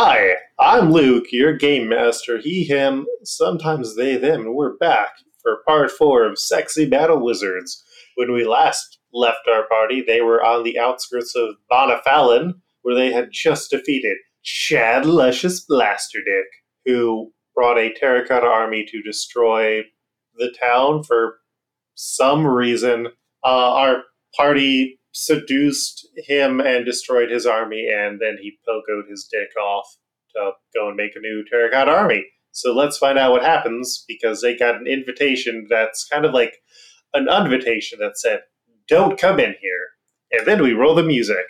Hi, I'm Luke, your game master. He, him, sometimes they, them, and we're back for part four of Sexy Battle Wizards. When we last left our party, they were on the outskirts of Bonafallen, where they had just defeated Chad Luscious Blasterdick, who brought a terracotta army to destroy the town for some reason. Uh, our party seduced him and destroyed his army, and then he pogoed his dick off to go and make a new terracotta army. So let's find out what happens because they got an invitation that's kind of like an invitation that said, Don't come in here. And then we roll the music.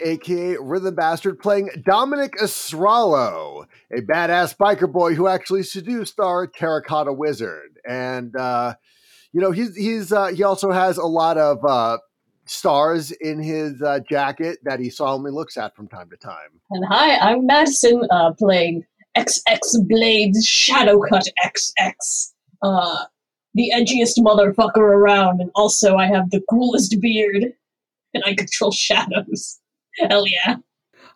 Aka Rhythm Bastard, playing Dominic Estrallo, a badass biker boy who actually seduced our terracotta wizard. And uh, you know, he's he's uh, he also has a lot of uh, stars in his uh, jacket that he solemnly looks at from time to time. And hi, I'm Madison, uh, playing XX Blades Shadowcut XX. Uh, the edgiest motherfucker around, and also I have the coolest beard, and I control shadows. Hell yeah.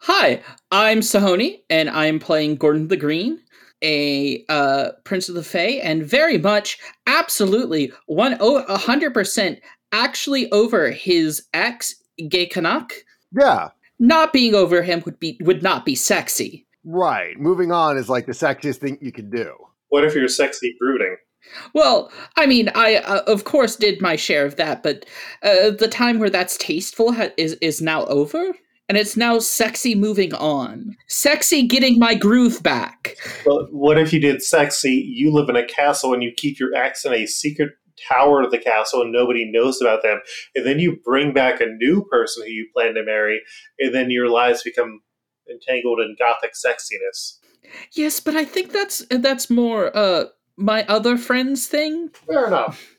Hi, I'm Sahoni, and I'm playing Gordon the Green, a uh, Prince of the Fae, and very much, absolutely, one a hundred percent, actually over his ex, Gay Canuck. Yeah, Not being over him would be would not be sexy. right. Moving on is like the sexiest thing you can do. What if you're sexy brooding? Well, I mean, I uh, of course did my share of that, but uh, the time where that's tasteful ha- is is now over, and it's now sexy moving on. Sexy getting my groove back. But what if you did sexy? You live in a castle and you keep your ex in a secret tower of the castle and nobody knows about them. And then you bring back a new person who you plan to marry, and then your lives become entangled in gothic sexiness. Yes, but I think that's that's more uh my other friends thing. Fair enough.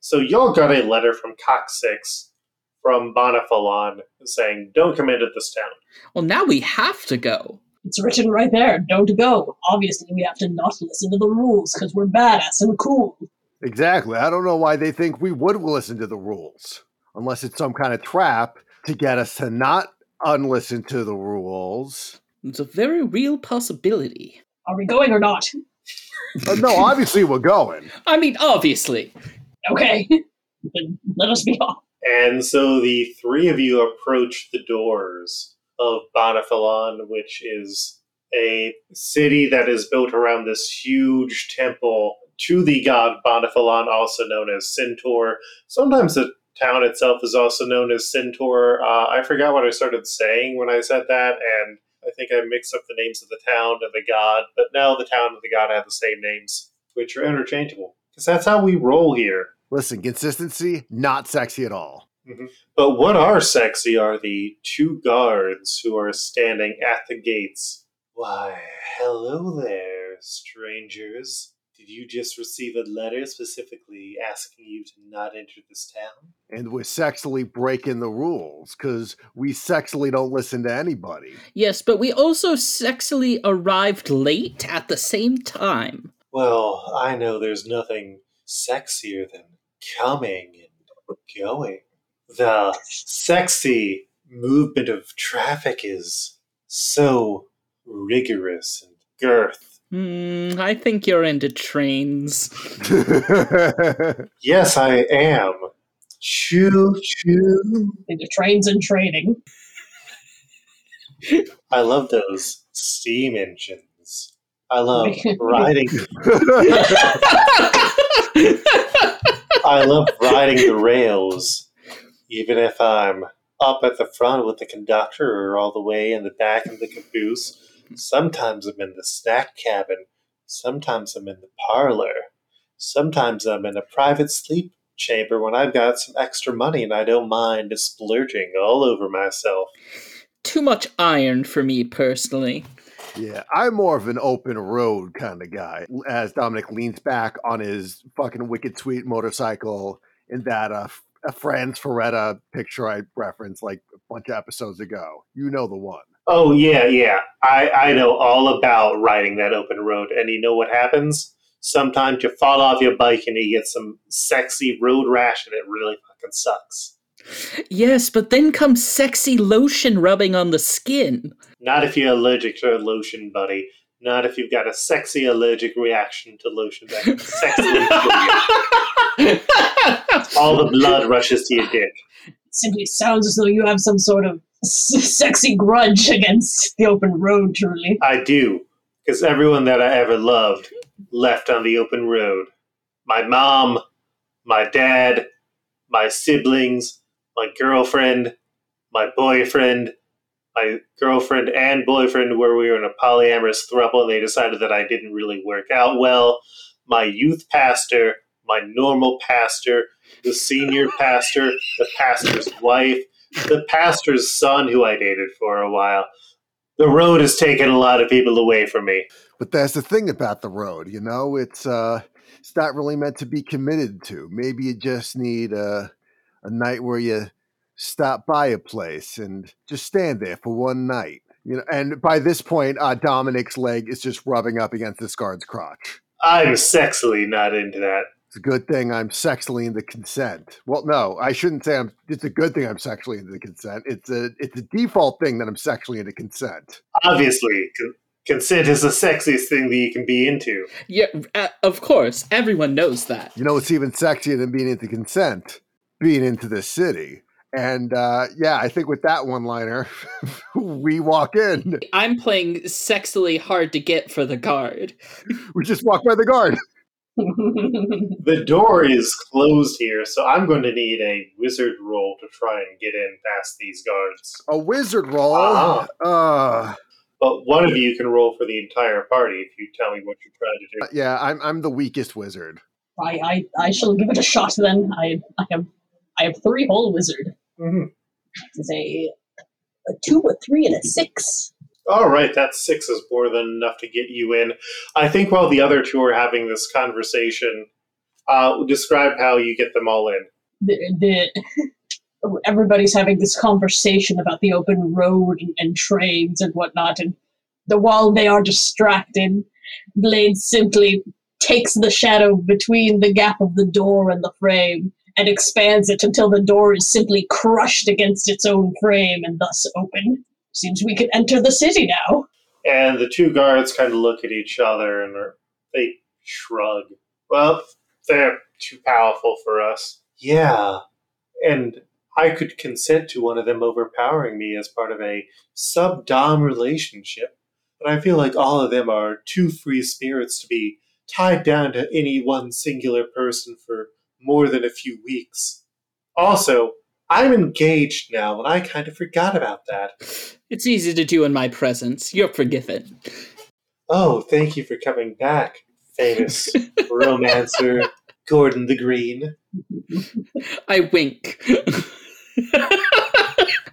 So y'all got a letter from Coccyx from Bonafalon saying, "Don't come into this town." Well, now we have to go. It's written right there. Don't go. Obviously, we have to not listen to the rules because we're badass and cool. Exactly. I don't know why they think we would listen to the rules, unless it's some kind of trap to get us to not unlisten to the rules. It's a very real possibility. Are we going or not? But no, obviously we're going. I mean, obviously. Okay. then let us be off. And so the three of you approach the doors of Bonafalon, which is a city that is built around this huge temple to the god Bonafalon, also known as Centaur. Sometimes the town itself is also known as Centaur. Uh, I forgot what I started saying when I said that, and I think I mixed up the names of the town and the god, but now the town and the god have the same names, which are interchangeable. Because that's how we roll here. Listen, consistency, not sexy at all. Mm-hmm. But what are sexy are the two guards who are standing at the gates. Why, hello there, strangers. Did you just receive a letter specifically asking you to not enter this town? And we're sexily breaking the rules because we sexily don't listen to anybody. Yes, but we also sexily arrived late at the same time. Well, I know there's nothing sexier than coming and going. The sexy movement of traffic is so rigorous and girth. Hmm, I think you're into trains. Yes, I am. Choo choo. Into trains and training. I love those steam engines. I love riding. I love riding the rails, even if I'm up at the front with the conductor or all the way in the back of the caboose. Sometimes I'm in the snack cabin. Sometimes I'm in the parlor. Sometimes I'm in a private sleep chamber when I've got some extra money and I don't mind splurging all over myself. Too much iron for me personally. Yeah, I'm more of an open road kind of guy. As Dominic leans back on his fucking wicked sweet motorcycle in that uh, a Frank Frazetta picture I referenced like a bunch of episodes ago. You know the one. Oh yeah, yeah. I I know all about riding that open road, and you know what happens? Sometimes you fall off your bike and you get some sexy road rash, and it really fucking sucks. Yes, but then comes sexy lotion rubbing on the skin. Not if you're allergic to lotion, buddy. Not if you've got a sexy allergic reaction to lotion that can sexily kill you. All the blood rushes to your dick. It simply sounds as though you have some sort of s- sexy grudge against the open road, truly. I do, because everyone that I ever loved left on the open road. My mom, my dad, my siblings, my girlfriend, my boyfriend, my girlfriend and boyfriend, where we were in a polyamorous throuple, and they decided that I didn't really work out well. My youth pastor, my normal pastor, the senior pastor, the pastor's wife, the pastor's son, who I dated for a while. The road has taken a lot of people away from me. But that's the thing about the road, you know, it's uh it's not really meant to be committed to. Maybe you just need a a night where you stop by a place and just stand there for one night. You know, and by this point, uh, Dominic's leg is just rubbing up against this guard's crotch. I'm sexily not into that. It's a good thing I'm sexually into consent. Well, no, I shouldn't say I'm. It's a good thing I'm sexually into consent. It's a it's a default thing that I'm sexually into consent. Obviously, con- consent is the sexiest thing that you can be into. Yeah, uh, of course. Everyone knows that. You know, it's even sexier than being into consent, being into the city. And uh, yeah, I think with that one liner, we walk in. I'm playing sexily hard to get for the guard. We just walk by the guard. The door is closed here, so I'm going to need a wizard roll to try and get in past these guards. A wizard roll. Ah. Uh, But one of you can roll for the entire party if you tell me what you're trying to do. yeah, I'm I'm the weakest wizard. I, I, I shall give it a shot then. I, I have I have three whole wizard. Mhm. It's a, a two, a three, and a six. All right, that six is more than enough to get you in. I think while the other two are having this conversation, uh, describe how you get them all in. The, the, everybody's having this conversation about the open road and, and trades and whatnot, and the while they are distracted, Blade simply takes the shadow between the gap of the door and the frame and expands it until the door is simply crushed against its own frame and thus open. Seems we can enter the city now. And the two guards kind of look at each other and are, they shrug. Well, they're too powerful for us. Yeah. And I could consent to one of them overpowering me as part of a sub Dom relationship. But I feel like all of them are too free spirits to be tied down to any one singular person for more than a few weeks. Also, I'm engaged now, and I kind of forgot about that. It's easy to do in my presence. You're forgiven. Oh, thank you for coming back, famous romancer Gordon the Green. I wink.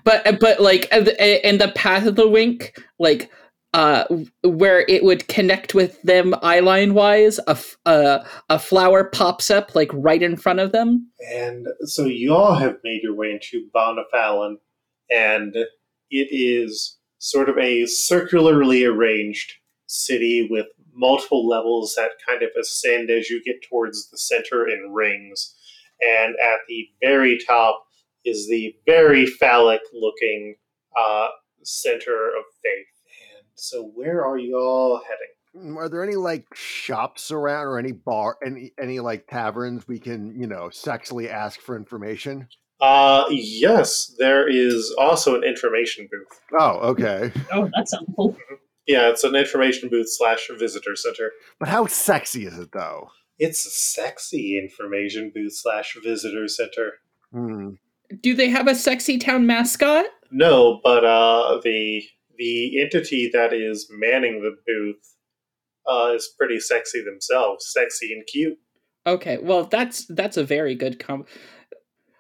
but but like in the path of the wink, like uh where it would connect with them eyeline wise, a f- uh, a flower pops up like right in front of them. And so you all have made your way into Bonafallen, and it is sort of a circularly arranged city with multiple levels that kind of ascend as you get towards the center in rings. And at the very top is the very phallic looking uh, center of faith. And so, where are you all heading? Mm, Are there any like shops around or any bar any any like taverns we can, you know, sexually ask for information? Uh, yes, there is also an information booth. Oh, okay. Oh, that's helpful. Yeah, it's an information booth slash visitor center. But how sexy is it though? It's a sexy information booth slash visitor center. Hmm. Do they have a sexy town mascot? No, but uh, the the entity that is manning the booth uh, is pretty sexy themselves, sexy and cute. Okay, well that's that's a very good com.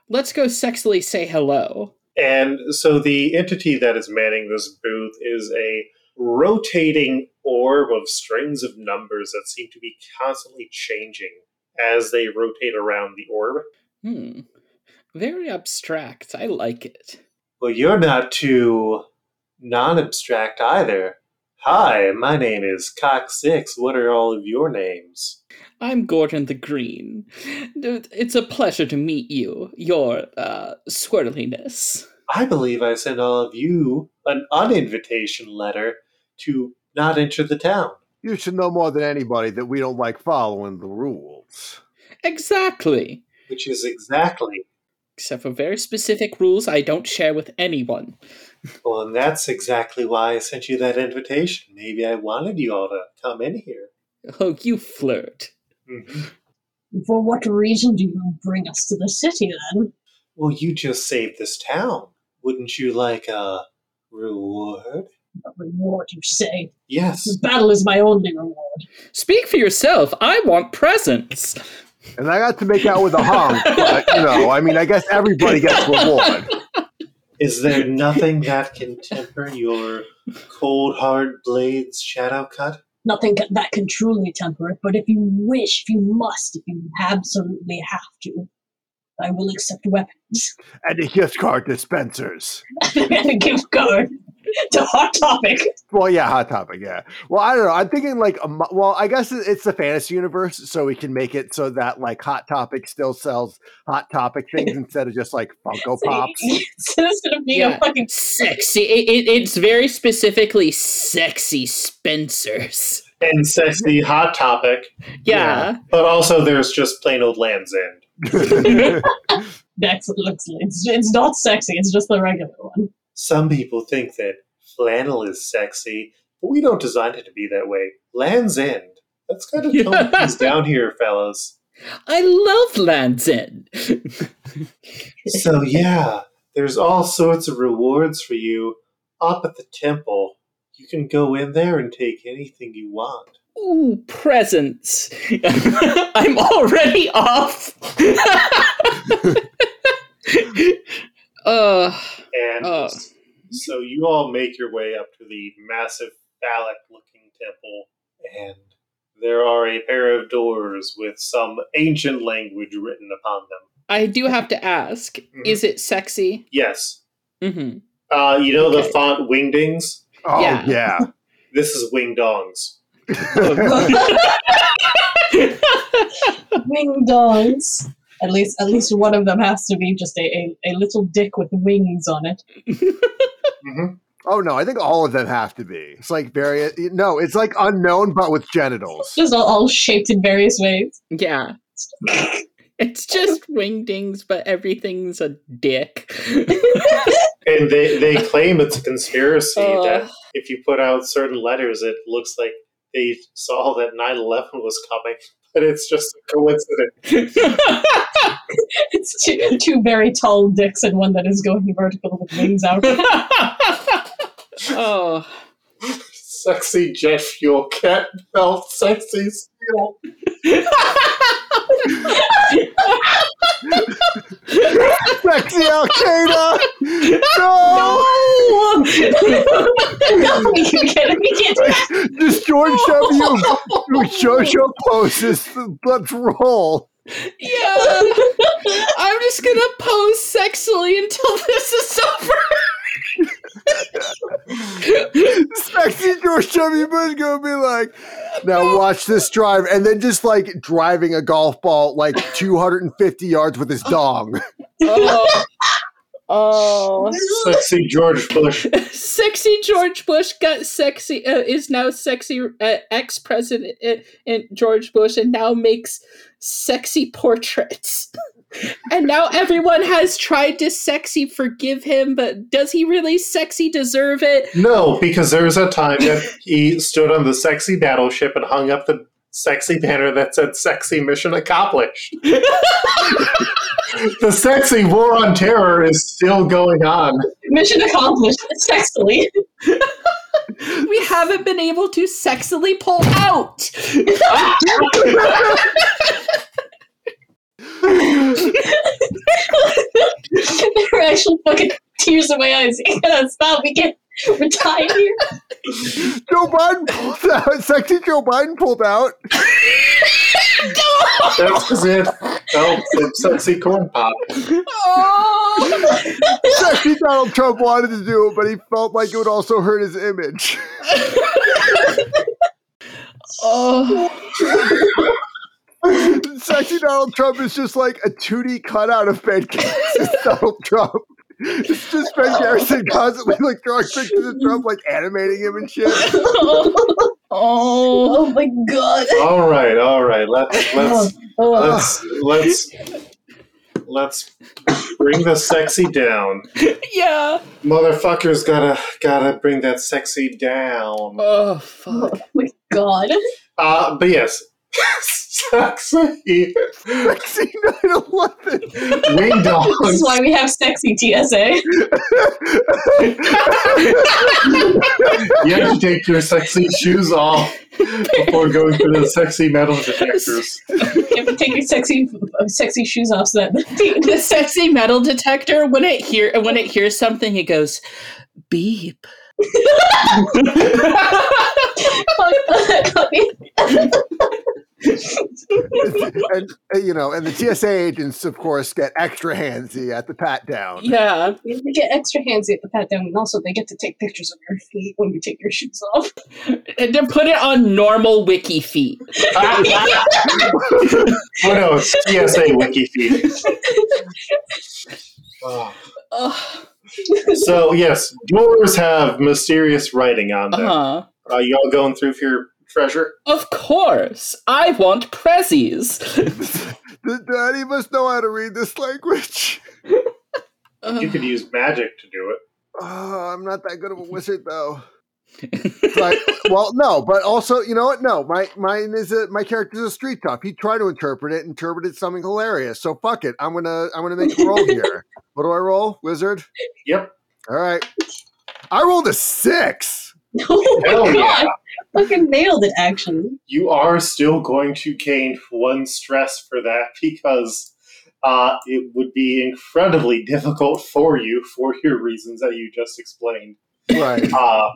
Let's go sexily say hello. And so the entity that is manning this booth is a rotating orb of strings of numbers that seem to be constantly changing as they rotate around the orb. Hmm. Very abstract. I like it. Well, you're not too non abstract either. Hi, my name is Cock Six. What are all of your names? I'm Gordon the Green. It's a pleasure to meet you, your uh, swirliness. I believe I sent all of you an uninvitation letter to not enter the town. You should know more than anybody that we don't like following the rules. Exactly. Which is exactly, Except for very specific rules I don't share with anyone. well, and that's exactly why I sent you that invitation. Maybe I wanted you all to come in here. Oh, you flirt. Mhm. For what reason do you bring us to the city then? Well, you just saved this town. Wouldn't you like a reward? A reward, you say? Yes. The battle is my only reward. Speak for yourself. I want presents. And I got to make out with a hunk, but you know, I mean, I guess everybody gets reward. Is there nothing that can temper your cold hard blades shadow cut? Nothing that can truly temper it, but if you wish, if you must, if you absolutely have to, I will accept weapons And the gift card dispensers. and a gift card to Hot Topic. Well, yeah, hot topic. Yeah. Well, I don't know. I'm thinking like, a, well, I guess it's the fantasy universe, so we can make it so that like hot topic still sells hot topic things instead of just like Funko Pops. so this gonna be Yeah. a fucking Sexy. It, it, it's very specifically sexy Spencers. And sexy hot topic, Yeah. but also there's just plain old Land's End. Next looks it's it's not sexy, it's just the regular one. Some people think that flannel is sexy, but we don't design it to be that way. Land's End. That's kind of Yeah. down here, fellas. I love Land's End. So yeah, there's all sorts of rewards for you up at the temple. You can go in there and take anything you want. Ooh, presents. I'm already off. uh, And Oh. so you all make your way up to the massive phallic looking temple, and there are a pair of doors with some ancient language written upon them. I do have to ask is it sexy? Yes. hmm Uh, you know the font Wingdings? oh Yeah. yeah. This is Wingdongs. Wing dogs. At least, at least one of them has to be just a, a, a little dick with wings on it. hmm Oh no, I think all of them have to be. It's like very no, it's like unknown but with genitals. Just all, all shaped in various ways. yeah. It's just wingdings, but everything's a dick. And they, they claim it's a conspiracy Uh. that if you put out certain letters, it looks like they saw that 9 11 was coming. But it's just a coincidence. It's two, two very tall dicks and one that is going vertical with wings out. oh. Sexy jet fuel cat belt, sexy steel. Sexy Al Qaeda! No! no, we can't, we can't do that. Just George W. Jojo poses. Let's roll. Yeah. I'm just gonna pose sexily until this is over. Sexy George W. Bush gonna be like, now watch this drive, and then just like driving a golf ball like 250 yards with his dong. oh. oh. Sexy George Bush. sexy George Bush got sexy uh, is now sexy uh, ex president uh, George Bush and now makes sexy portraits. And now everyone has tried to sexy forgive him, but does he really sexy deserve it? No, because there was a time that he stood on the sexy battleship and hung up the sexy banner that said "Sexy Mission Accomplished." the sexy war on terror is still going on. Mission accomplished. Sexily. We haven't been able to sexily pull out. there are actual fucking tears in my eyes. You gotta stop. We can't. We're tied here. Joe Biden pulled out. Sexy Joe Biden pulled out. That's it. Oh, it's sexy corn pop. Oh. Sexy Donald Trump wanted to do it, but he felt like it would also hurt his image. oh. Sexy Donald Trump is just like a 2D cutout of Ben Garrison Donald Trump. It's just Ben Garrison constantly like drawing pictures of Trump, like animating him and shit. oh, Oh. my god. All right, all right. Let's let's Oh, let's let's let's bring the sexy down. Yeah. Motherfuckers gotta gotta bring that sexy down. Oh fuck. oh my god. Uh, but yes, sexy Sexy 911. wing This dogs. is why we have sexy TSA. You have to take your sexy shoes off before going through the sexy metal detectors. You have to take your sexy, uh, sexy shoes off so that The sexy metal detector when it hear when it hears something it goes beep. and uh, you know, and the TSA agents, of course, get extra handsy at the pat down. yeah. they get extra handsy at the pat down, and also they get to take pictures of your feet when you take your shoes off. And to put it on normal wiki feet. oh no, TSA wiki feed. Oh. Ugh. So yes, doors have mysterious writing on them. Uh-huh. Uh, y'all going through for your treasure? Of course. I want prezzies. Do, do any of us know how to read this language? You could use magic to do it. Oh, I'm not that good of a wizard, though. But well, no, but also, you know what? No, my mine is a my character's a street cop. He tried to interpret it, interpreted something hilarious. So fuck it. I'm gonna I'm gonna make a roll here. What do I roll? Wizard. Yep. All right. I rolled a six. Oh my Hell god! Yeah. Fucking nailed it, actually. You are still going to gain one stress for that because uh, it would be incredibly difficult for you for your reasons that you just explained. Right. Uh,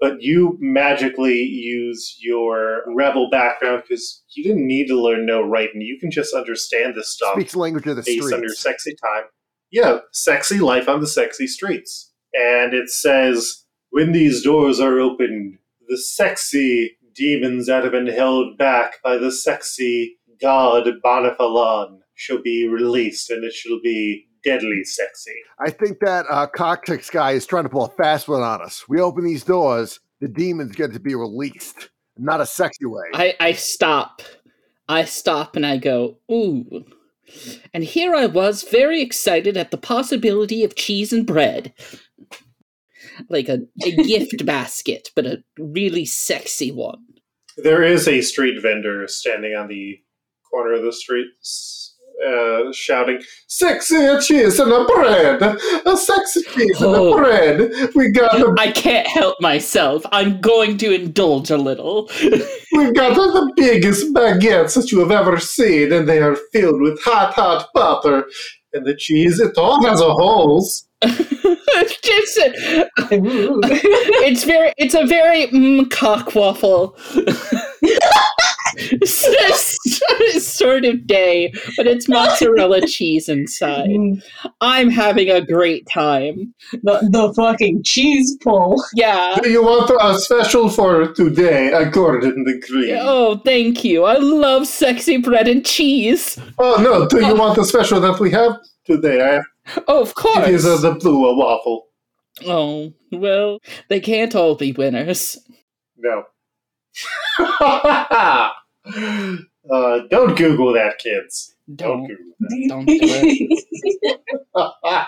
but you magically use your rebel background because you didn't need to learn no writing. You can just understand this stuff Speaks language of the based on your sexy time. Yeah, sexy life on the sexy streets. And it says, when these doors are opened, the sexy demons that have been held back by the sexy god Bonifalon shall be released, and it shall be deadly sexy. I think that uh, Coctex guy is trying to pull a fast one on us. We open these doors, the demons get to be released, not a sexy way. I, I stop. I stop and I go, ooh. And here I was, very excited at the possibility of cheese and bread. Like a, a gift basket, but a really sexy one. There is a street vendor standing on the corner of the street, uh, shouting, "Sexy cheese and a bread, a sexy cheese and Oh. a bread. We got the I can't help myself. I'm going to indulge a little. We've got the biggest baguettes that you have ever seen, and they are filled with hot, hot butter. And the cheese, it all has a holes. it's, it's very it's a very mm, cock waffle sort of day but it's mozzarella cheese inside. Mm, i'm having a great time. The, the fucking cheese pull. yeah. Do you want a special for today, a Gordon the Green? oh thank you. I love sexy bread and cheese. Oh, no, do you want the special that we have today? I, oh of it is course the blue waffle. oh well they can't all be winners No. uh, don't Google that, kids. Don't don't Google that. don't do it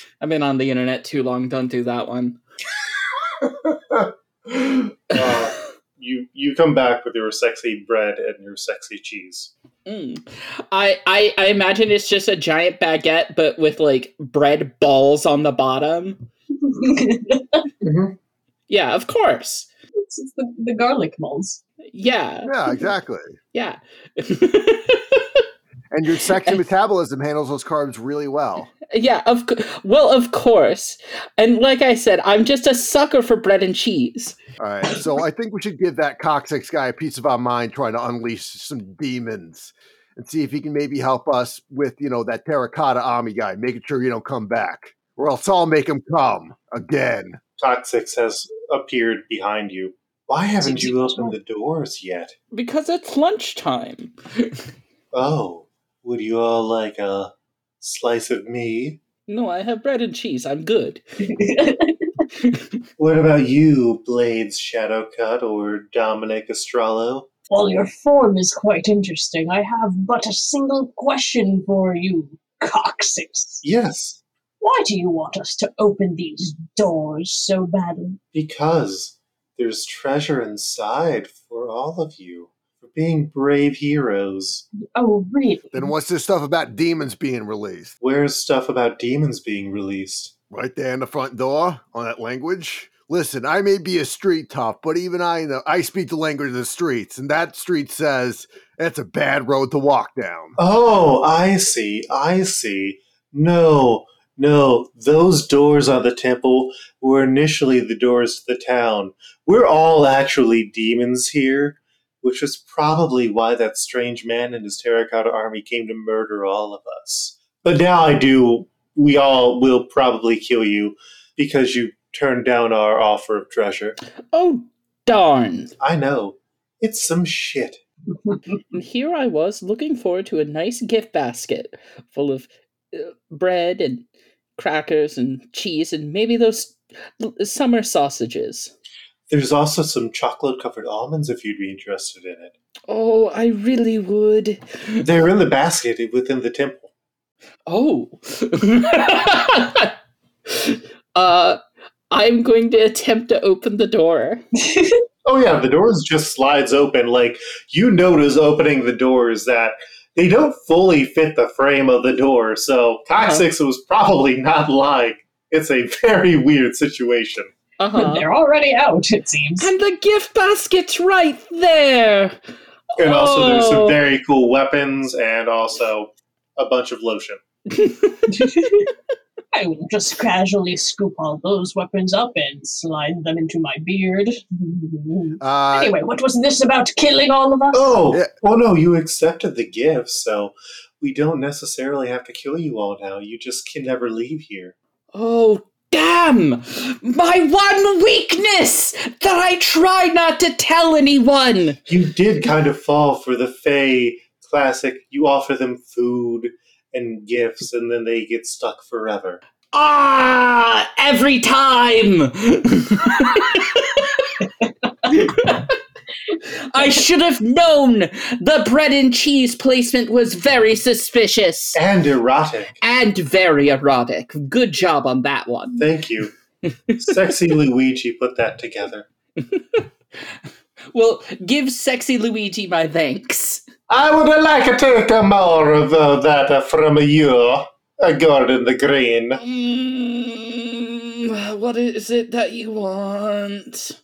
i've been on the internet too long don't do that one uh, you you come back with your sexy bread and your sexy cheese. Mm. I, I I imagine it's just a giant baguette, but with like bread balls on the bottom. Mm-hmm. Yeah, of course. it's, it's the, the garlic balls. Yeah, Yeah, exactly. yeah. And your sexy metabolism handles those carbs really well. yeah, of cou- well, of course. And like I said, I'm just a sucker for bread and cheese. All right. So I think we should give that coccyx guy a piece of our mind trying to unleash some demons and see if he can maybe help us with, you know, that terracotta army guy, making sure you don't come back. Or else I'll make him come again. Toxix has appeared behind you. Why haven't you opened the doors yet? Because it's lunchtime. Oh, would you all like a slice of me? No, I have bread and cheese. I'm good. What about you, Blades Shadowcut or Dominic Estrallo? While your form is quite interesting, I have but a single question for you, coccyx. Yes, Why do you want us to open these doors so badly? because there's treasure inside for all of you. For being brave heroes. Oh, really? Then what's this stuff about demons being released? Where's stuff about demons being released? Right there in the front door on that language? Listen, I may be a street tough, but even I know I speak the language of the streets, and that street says it's a bad road to walk down. Oh, I see, I see. No, no, those doors on the temple were initially the doors to the town. We're all actually demons here, which is probably why that strange man and his terracotta army came to murder all of us. But now I do, we all will probably kill you because you turned down our offer of treasure. Oh, darn. I know. It's some shit. And here I was looking forward to a nice gift basket full of uh, bread and crackers and cheese and maybe those summer sausages. There's also some chocolate covered almonds if you'd be interested in it. Oh, I really would. They're in the basket within the temple. Oh. uh, I'm going to attempt to open the door. Oh yeah, the doors just slides open. Like you notice opening the doors that they don't fully fit the frame of the door. So Coccyx was probably not lying. It's a very weird situation. Uh-huh. They're already out, it seems. And the gift basket's right there. And also there's some Oh. very cool weapons and also a bunch of lotion. I will just casually scoop all those weapons up and slide them into my beard. Uh, anyway, what was this about killing all of us? Oh, Yeah. well no, you accepted the gift, so we don't necessarily have to kill you all now. You just can never leave here. Oh, damn! My one weakness that I try not to tell anyone. you did kind of fall for the Fae classic. You offer them food and gifts, and then they get stuck forever. Ah, every time. I should have known the bread and cheese placement was very suspicious And erotic. and very erotic. Good job on that one. Thank you. Sexy Luigi put that together. Well, give sexy Luigi my thanks. I would like to take more of uh, that uh, from you, uh, Gordon the Green. Mm, what is it that you want?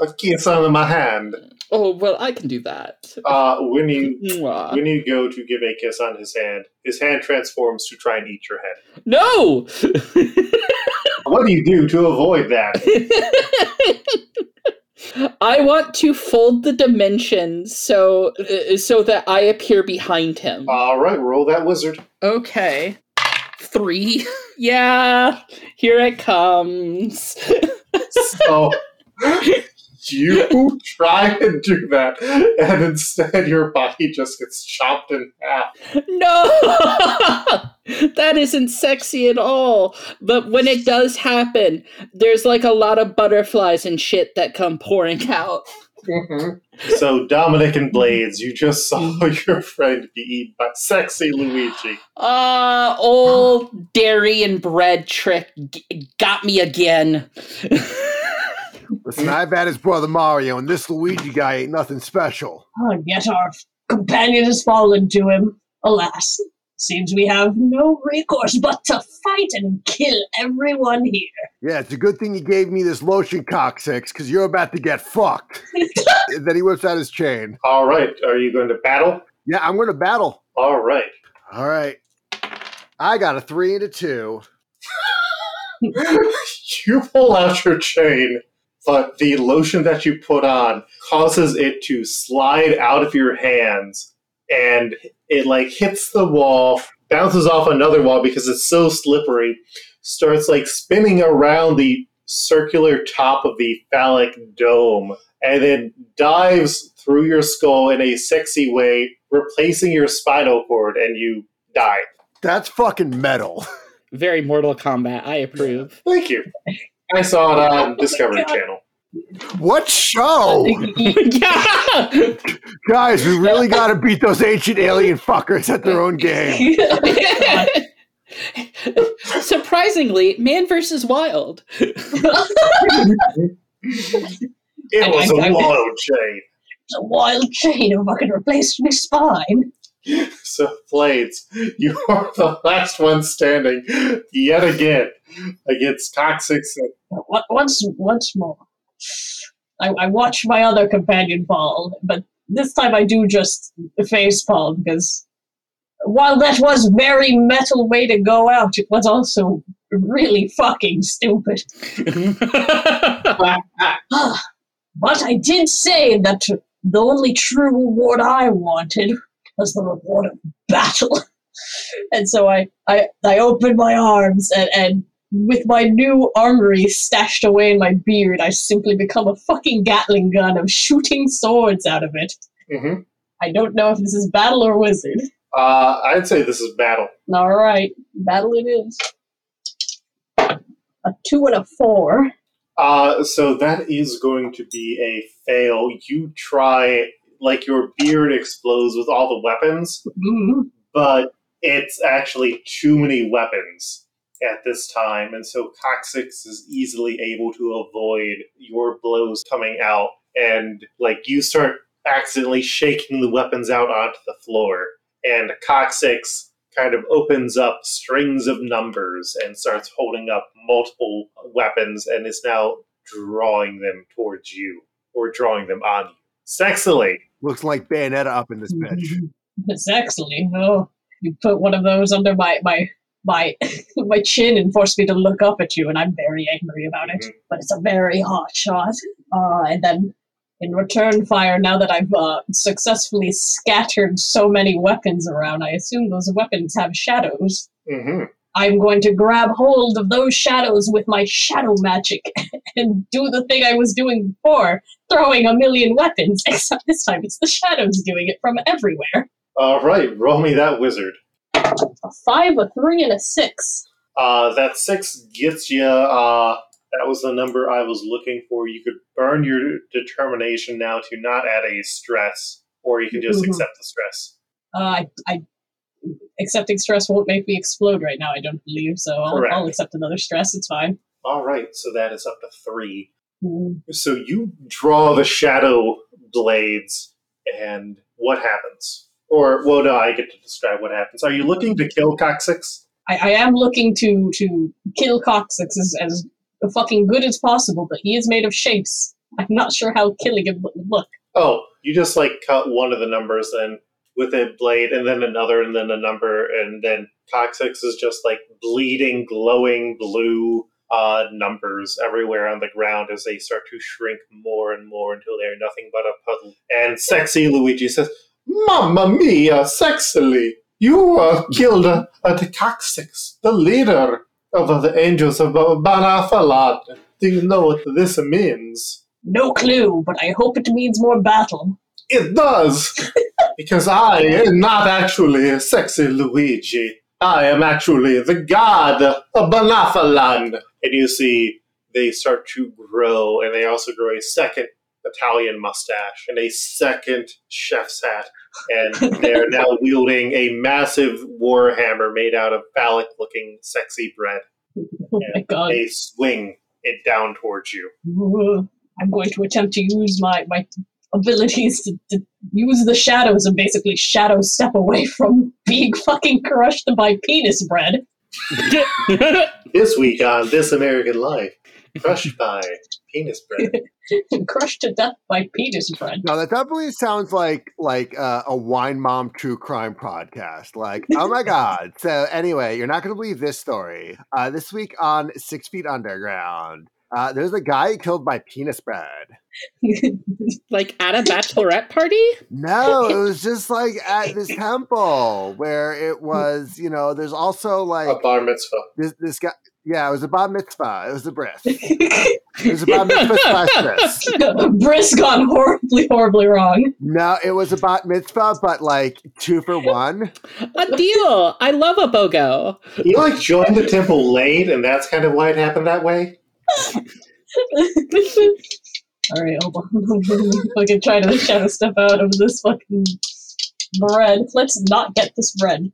A kiss on my hand. Oh, well, I can do that. Uh, when you Mwah. when you go to give a kiss on his hand, his hand transforms to try and eat your head. No! What do you do to avoid that? I want to fold the dimensions so uh, so that I appear behind him. All right, roll that wizard. Okay. Three. Yeah, here it comes. So you try and do that, and instead your body just gets chopped in half. No! that isn't sexy at all. But when it does happen, there's like a lot of butterflies and shit that come pouring out. So Dominic and Blades, you just saw your friend be eaten by sexy Luigi. Ah, old dairy and bread trick g- got me again. Listen, I've had his brother Mario, and this Luigi guy ain't nothing special. Oh, yet our companion has fallen to him. Alas, seems we have no recourse but to fight and kill everyone here. Yeah, it's a good thing you gave me this lotion coccyx, because you're about to get fucked. Then he whips out his chain. All right, are you going to battle? Yeah, I'm going to battle. All right. All right. I got a three and a two. you pull out your chain, but the lotion that you put on causes it to slide out of your hands, and it like hits the wall, bounces off another wall because it's so slippery, starts like spinning around the circular top of the phallic dome, and then dives through your skull in a sexy way, replacing your spinal cord, and you die. That's fucking metal. Very Mortal Kombat. I approve. Thank you. I saw it on Discovery God. Channel. What show? yeah. Guys, we really got to beat those ancient alien fuckers at their own game. Surprisingly, Man versus Wild. It was a I- I- wild chain. It's a wild chain of fucking replaced my spine. So, Blades, you are the last one standing yet again against Toxics. Once, once more. I, I watch my other companion fall, but this time I do just face palm because while that was very metal way to go out, it was also really fucking stupid. Ah, but I did say that the only true reward I wanted was the reward of battle. and so I, I, I opened my arms and, and with my new armory stashed away in my beard, I simply become a fucking Gatling gun of shooting swords out of it. hmm I don't know if this is battle or wizard. Uh, I'd say this is battle. All right, battle it is. A two and a four. Uh, so that is going to be a fail. You try, like, your beard explodes with all the weapons, Mm. but it's actually too many weapons at this time, and so Coccyx is easily able to avoid your blows coming out, and like you start accidentally shaking the weapons out onto the floor, and Coccyx kind of opens up strings of numbers and starts holding up multiple weapons and is now drawing them towards you or drawing them on you. Sexily, Looks like Bayonetta up in this bitch. It's actually oh, you put one of those under my my my my chin and force me to look up at you, and I'm very angry about it. Mhm. But it's a very hot shot. Uh, and then in return fire, now that I've uh, successfully scattered so many weapons around, I assume those weapons have shadows. hmm I'm going to grab hold of those shadows with my shadow magic and do the thing I was doing before, throwing a million weapons, except this time it's the shadows doing it from everywhere. all right, roll me that wizard. A five, a three, and a six. Uh, that six gets you. Uh, that was the number I was looking for. You could burn your determination now to not add a stress, or you can just Mhm. accept the stress. Uh, I, I accepting stress won't make me explode right now. I don't believe so. I'll, I'll accept another stress. It's fine. All right, so that is up to three. Mm. So you draw the shadow blades, and what happens? Or, well, no, I get to describe what happens. Are you looking to kill Coccyx? I, I am looking to to kill Coccyx as, as fucking good as possible, but he is made of shapes. I'm not sure how killing him would look. Oh, you just like cut one of the numbers then with a blade, and then another, and then a number, and then Coccyx is just like bleeding, glowing blue uh, numbers everywhere on the ground as they start to shrink more and more until they're nothing but a puddle. And sexy Luigi says, Mamma mia, sexily! You uh, killed uh, the Coccyx, the leader of the Angels of Banafalad. Do you know what this means? No clue, but I hope it means more battle. It does, because I am not actually a sexy Luigi. I am actually the god of Banafaland. And you see they start to grow, and they also grow a second Italian mustache and a second chef's hat. And they're now wielding a massive warhammer made out of phallic looking sexy bread. Oh my god. They swing it down towards you. I'm going to attempt to use my my abilities to, to use the shadows and basically shadow step away from being fucking crushed by penis bread. This week on This American Life, crushed by penis bread. crushed to death by penis bread. Now that definitely sounds like like uh, a wine mom true crime podcast. Like, oh my god! So anyway, you're not going to believe this story. Uh, this week on Six Feet Underground, uh, there's a guy killed by penis bread. like at a bachelorette party? No, it was just like at this temple where it was. You know, there's also A like bar mitzvah. this this guy. Yeah, it was a bar mitzvah. It was a bris. It was a bar mitzvah slash bris. Brisk gone horribly, horribly wrong. No, it was a bat mitzvah, but like two for one. A deal. I love a BOGO. You like joined the temple late, and that's kind of why it happened that way? Alright, hold on. fucking try to shadow step out of this fucking bread. Let's not get this bread.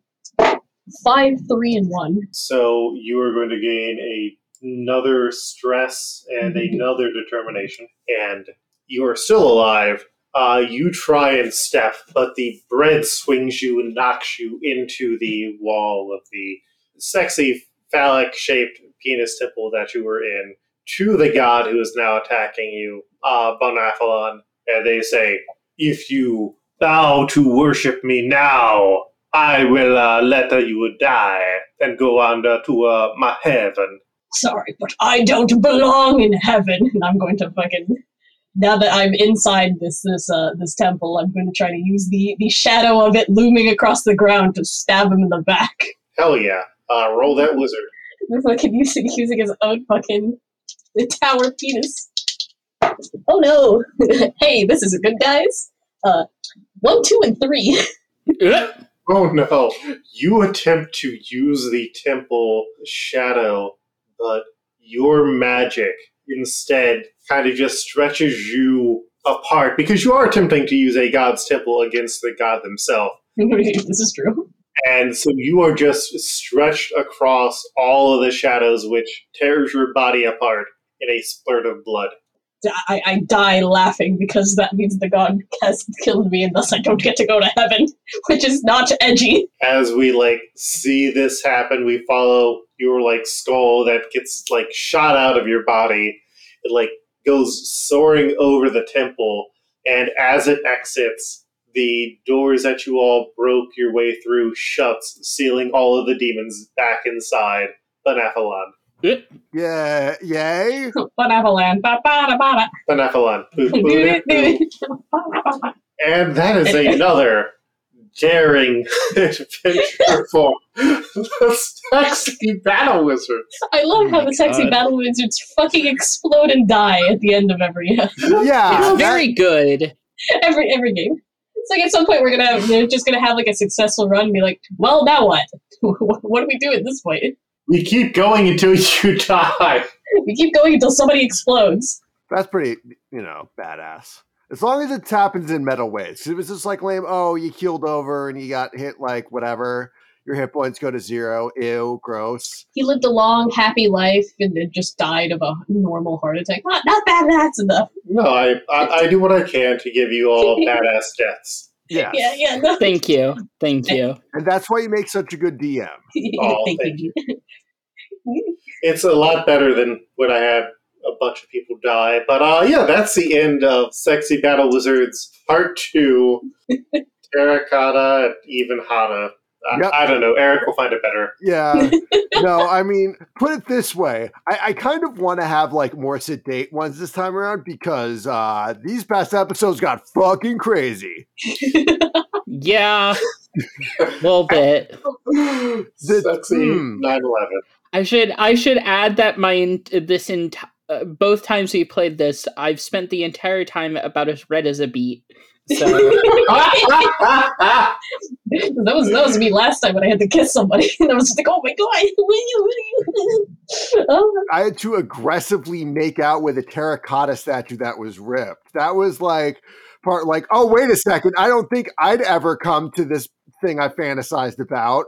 Five, three, and one. So you are going to gain a, another stress and another determination, and you are still alive. Uh, you try and step, but the bread swings you and knocks you into the wall of the sexy phallic shaped penis temple that you were in to the god who is now attacking you, uh, Bonaphalon. And they say, If you bow to worship me now, I will uh, let you die and go on to uh, my heaven. Sorry, but I don't belong in heaven. And I'm going to fucking now that I'm inside this this uh this temple, I'm going to try to use the the shadow of it looming across the ground to stab him in the back. Hell yeah. Uh, roll that wizard. Fucking using using his own fucking tower penis. Oh no! hey, this is good, guys. Uh, one, two, and three. Oh no. You attempt to use the temple shadow, but your magic instead kind of just stretches you apart because you are attempting to use a god's temple against the god themselves. this is true. And so you are just stretched across all of the shadows, which tears your body apart in a splurt of blood. I, I die laughing because that means the god has killed me and thus I don't get to go to heaven, which is not edgy. As we like see this happen, we follow your like skull that gets like shot out of your body. It like goes soaring over the temple, and as it exits, the doors that you all broke your way through shuts, sealing all of the demons back inside Benephalon. Yeah, yay. Benevolent. Ba, ba, da, ba, da. Benephalon. Boo, boo, Do, boo. do, do. And that is another daring adventure for the sexy battle wizards. I love Oh how the sexy God. battle wizards fucking explode and die at the end of every Yeah, It's very good. every every game. It's like at some point we're gonna have they're just gonna have like a successful run and be like, well now what? what do we do at this point? We keep going until you die. We keep going until somebody explodes. that's pretty, you know, badass. As long as it happens in metal ways. 'Cause If it's just like lame, oh, you keeled over and you got hit like whatever, your hit points go to zero. Ew, gross. He lived a long, happy life and then just died of a normal heart attack. Not not bad, that's enough. No, I, I, I do what I can to give you all badass deaths. Yes. Yeah, yeah, no. Thank you. Thank you. And that's why you make such a good DM. Oh, Thank thank you. It's a lot better than when I had a bunch of people die. But uh, yeah, that's the end of Sexy Battle Wizards Part 2 Terracotta and even Hana. I, Yep. I don't know. Eric will find it better. Yeah. no, I mean, put it this way. I, I kind of want to have like more sedate ones this time around because uh these past episodes got fucking crazy. Yeah, a little bit. Sexy hmm. 9 11. I should I should add that my this entire uh, both times we played this, I've spent the entire time about as red as a beet. So that was that was me last time when I had to kiss somebody. And I was just like, oh my god, what are you, what are you? oh, I had to aggressively make out with a terracotta statue that was ripped. That was like part like, oh wait a second, I don't think I'd ever come to this thing I fantasized about.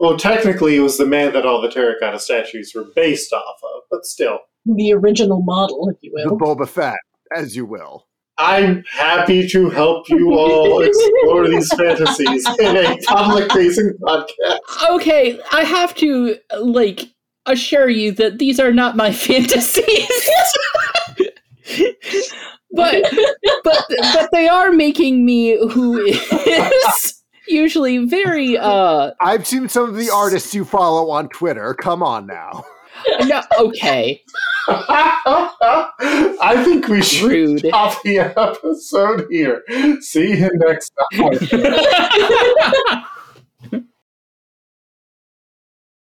well, technically, it was the man that all the terracotta statues were based off of, but still. the original model, if you will, The will. Boba Fett, as you will. I'm happy to help you all explore these fantasies in a public facing podcast. Okay, I have to like assure you that these are not my fantasies. but but but they are making me who is usually very uh I've seen some of the artists you follow on Twitter. Come on now. No, okay I think we should rude stop the episode here. See you next time.